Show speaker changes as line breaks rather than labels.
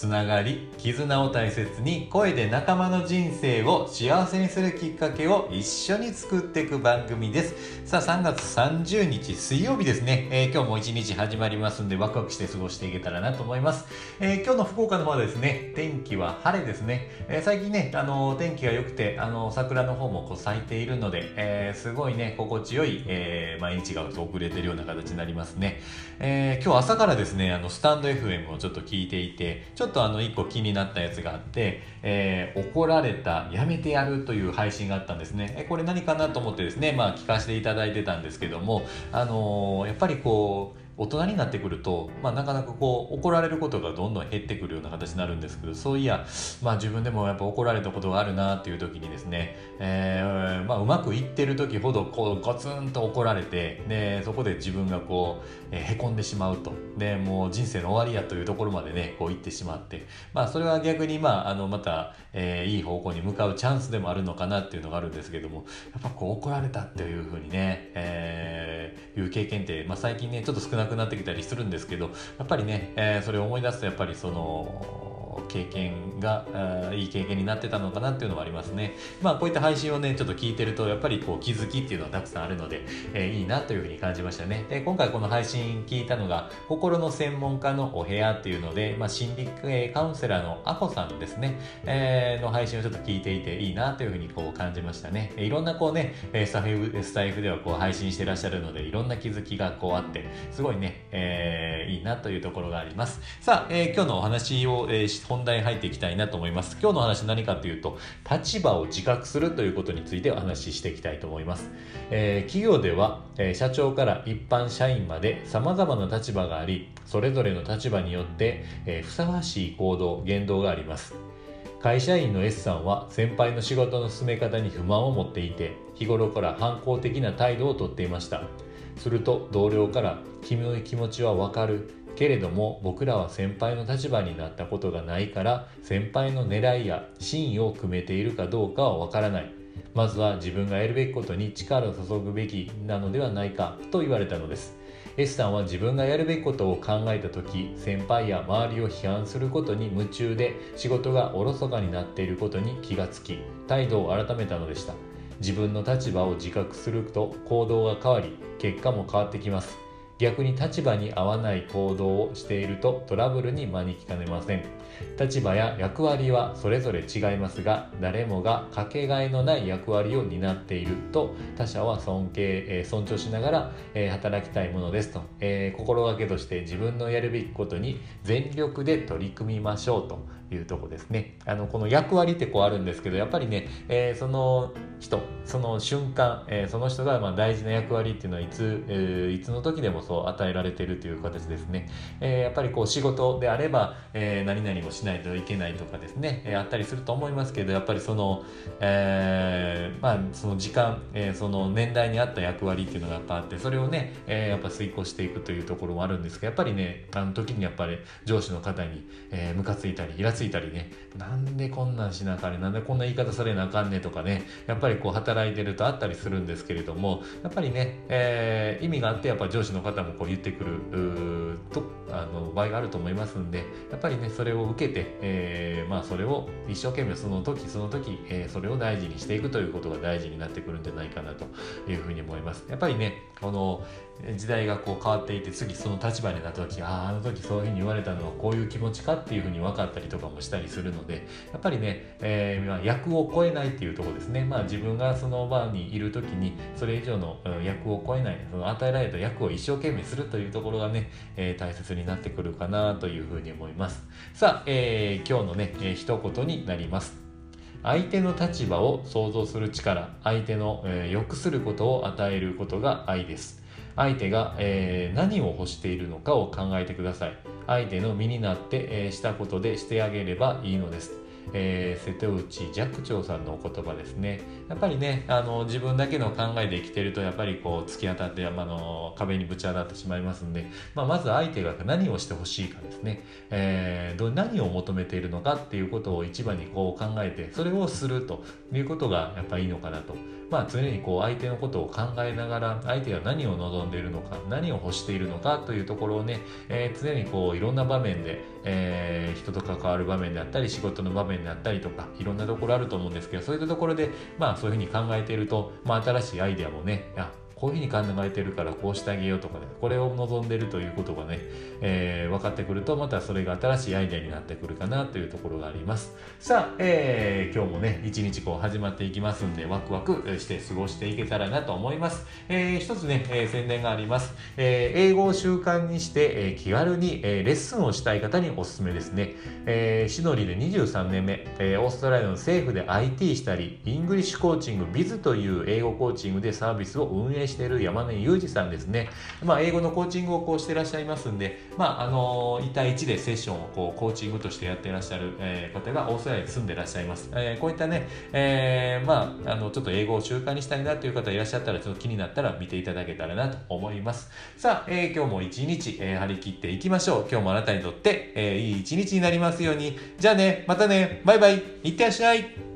つながり、絆を大切に声で仲間の人生を幸せにするきっかけを一緒に作っていく番組です。さあ3月30日水曜日ですね。えー今日も一日始まりますんでワクワクして過ごしていけたらなと思います。えー今日の福岡の方はですね、天気は晴れですね。えー最近ね、あの天気が良くて、あの桜の方もこう咲いているので、えすごいね、心地よい、え毎日が遅れてるような形になりますね。え今日朝からですね、あの、スタンド FM をちょっと聞いていて、ちょっととあの、1個気になったやつがあって、えー怒られた、やめてやるという配信があったんですね。えこれ何かなと思ってですね、まあ聞かせていただいてたんですけども、あのーやっぱりこう、大人になってくると、まあ、なかなかこう怒られることがどんどん減ってくるような形になるんですけどそういや、まあ、自分でもやっぱ怒られたことがあるなっていう時にですね、えーまあ、うまくいってる時ほどこうゴツンと怒られてでそこで自分がこう、えーへこんでしまうと。でもう人生の終わりやというところまでねこう行ってしまって、まあ、それは逆に、まあ、あのまた、えーいい方向に向かうチャンスでもあるのかなっていうのがあるんですけどもやっぱこう怒られたっていうふうにね、えーいう経験って、まあ、最近ねちょっと少なくなってきたりするんですけどやっぱりね、えーそれを思い出すとやっぱりその経験がいい経験になってたのかなっていうのもありますね。まあこういった配信をねちょっと聞いてるとやっぱりこう気づきっていうのはたくさんあるので、えーいいなというふうに感じましたね。で今回この配信聞いたのが心の専門家のお部屋っていうので、まあ、心理カウンセラーのアコさんですね、えーの配信をちょっと聞いていていいなというふうにこう感じましたね。いろんなこうねスタイフスタイフではこう配信してらっしゃるのでいろんな気づきがこうあってすごいね、えーいいなというところがあります。さあ、えー今日のお話を、えー本題に入っていきたいなと思います。今日の話何かというと立場を自覚するということについてお話ししていきたいと思います。えー企業では、えー社長から一般社員まで様々な立場がありそれぞれの立場によって、えーふさわしい行動言動があります。会社員の S さんは先輩の仕事の進め方に不満を持っていて日頃から反抗的な態度をとっていましたすると同僚から「君の気持ちはわかる」けれども僕らは先輩の立場になったことがないから先輩の狙いや真意を組めているかどうかはわからない。まずは自分がやるべきことに力を注ぐべきなのではないかと言われたのです。S さんは自分がやるべきことを考えた時先輩や周りを批判することに夢中で仕事がおろそかになっていることに気がつき態度を改めたのでした。自分の立場を自覚すると行動が変わり結果も変わってきます。逆に立場に合わない行動をしているとトラブルに招きかねません。立場や役割はそれぞれ違いますが誰もがかけがえのない役割を担っていると他者は尊敬、えー尊重しながら、えー働きたいものですと、えー心がけとして自分のやるべきことに全力で取り組みましょうというとこですね。あのこの役割ってこうあるんですけどやっぱりね、えーその人その瞬間、えーその人がまあ大事な役割っていうのはいつ、えーいつの時でもそう与えられているという形ですね、えーやっぱりこう仕事であれば、えー何々をしないといけないとかですね、えーあったりすると思いますけどやっぱりその、えーまあその時間、えーその年代に合った役割っていうのがやっぱあってそれをね、えーやっぱ遂行していくというところもあるんですけどやっぱりねあの時にやっぱり上司の方に、えームカついたりイラついたりねなんでこんなんしなあかんねなんでこんな言い方されなあかんねとかねやっぱりこう働いてるとあったりするんですけれどもやっぱりね、えー意味があってやっぱ上司の方もこう言ってくるとあの場合があると思いますんでやっぱりねそれを受けて、えーまあそれを一生懸命その時その時、えーそれを大事にしていくということが大事になってくるんじゃないかなというふうに思います。やっぱりねこの時代がこう変わっていて次その立場になった時あああの時そういうふうに言われたのはこういう気持ちかっていうふうに分かったりとかもしたりするのでやっぱりね、えーまあ、役を超えないっていうところですね。まあ自分がその場にいる時にそれ以上の役を超えないその与えられた役を一生懸命するというところがね、えー大切になってくるかなというふうに思います。さあ、えー今日のね、えー一言になります。相手の立場を想像する力相手の、えー良くすることを与えることが愛です。相手が、えー何を欲しているのかを考えてください。相手の身になって、えーしたことでしてあげればいいのです。えー瀬戸内寂聴さんのお言葉ですね。やっぱりねあの自分だけの考えで生きてるとやっぱりこう突き当たってあの壁にぶち当たってしまいますんで、まあ、まず相手が何をしてほしいかですね、えーど何を求めているのかっていうことを一番にこう考えてそれをするということがやっぱいいのかなと。まあ、常にこう相手のことを考えながら相手が何を望んでいるのか何を欲しているのかというところをね、えー、常にこういろんな場面で、えー、人と関わる場面であったり仕事の場面であったりとかいろんなところあると思うんですけどそういったところでまあそういうふうに考えていると、まあ、新しいアイデアもねこういうふうに考えてるからこうしてあげようとかねこれを望んでるということがね、えー、分かってくるとまたそれが新しいアイデアになってくるかなというところがあります。さあ、えー、今日もね一日こう始まっていきますんでワクワクして過ごしていけたらなと思います、えー、一つね、えー、宣伝があります、えー、英語を習慣にして、えー、気軽に、えー、レッスンをしたい方におすすめですね、えー、シドニーで23年目、えー、オーストラリアの政府で IT したりイングリッシュコーチング Biz という英語コーチングでサービスを運営している山根裕二さんですね。まあ、英語のコーチングをこうしてらっしゃいますんで、まあ、あの、1対1でセッションをこうコーチングとしてやってらっしゃる、えー、方がオーストラリアに住んでらっしゃいます。えー、こういったね、えー、まあ、あの、ちょっと英語を習慣にしたいなという方いらっしゃったら、ちょっと気になったら見ていただけたらなと思います。さあ、え、今日も一日、え、張り切っていきましょう。今日もあなたにとって、え、いい一日になりますように。じゃあね、またね、バイバイ、いってらっしゃい。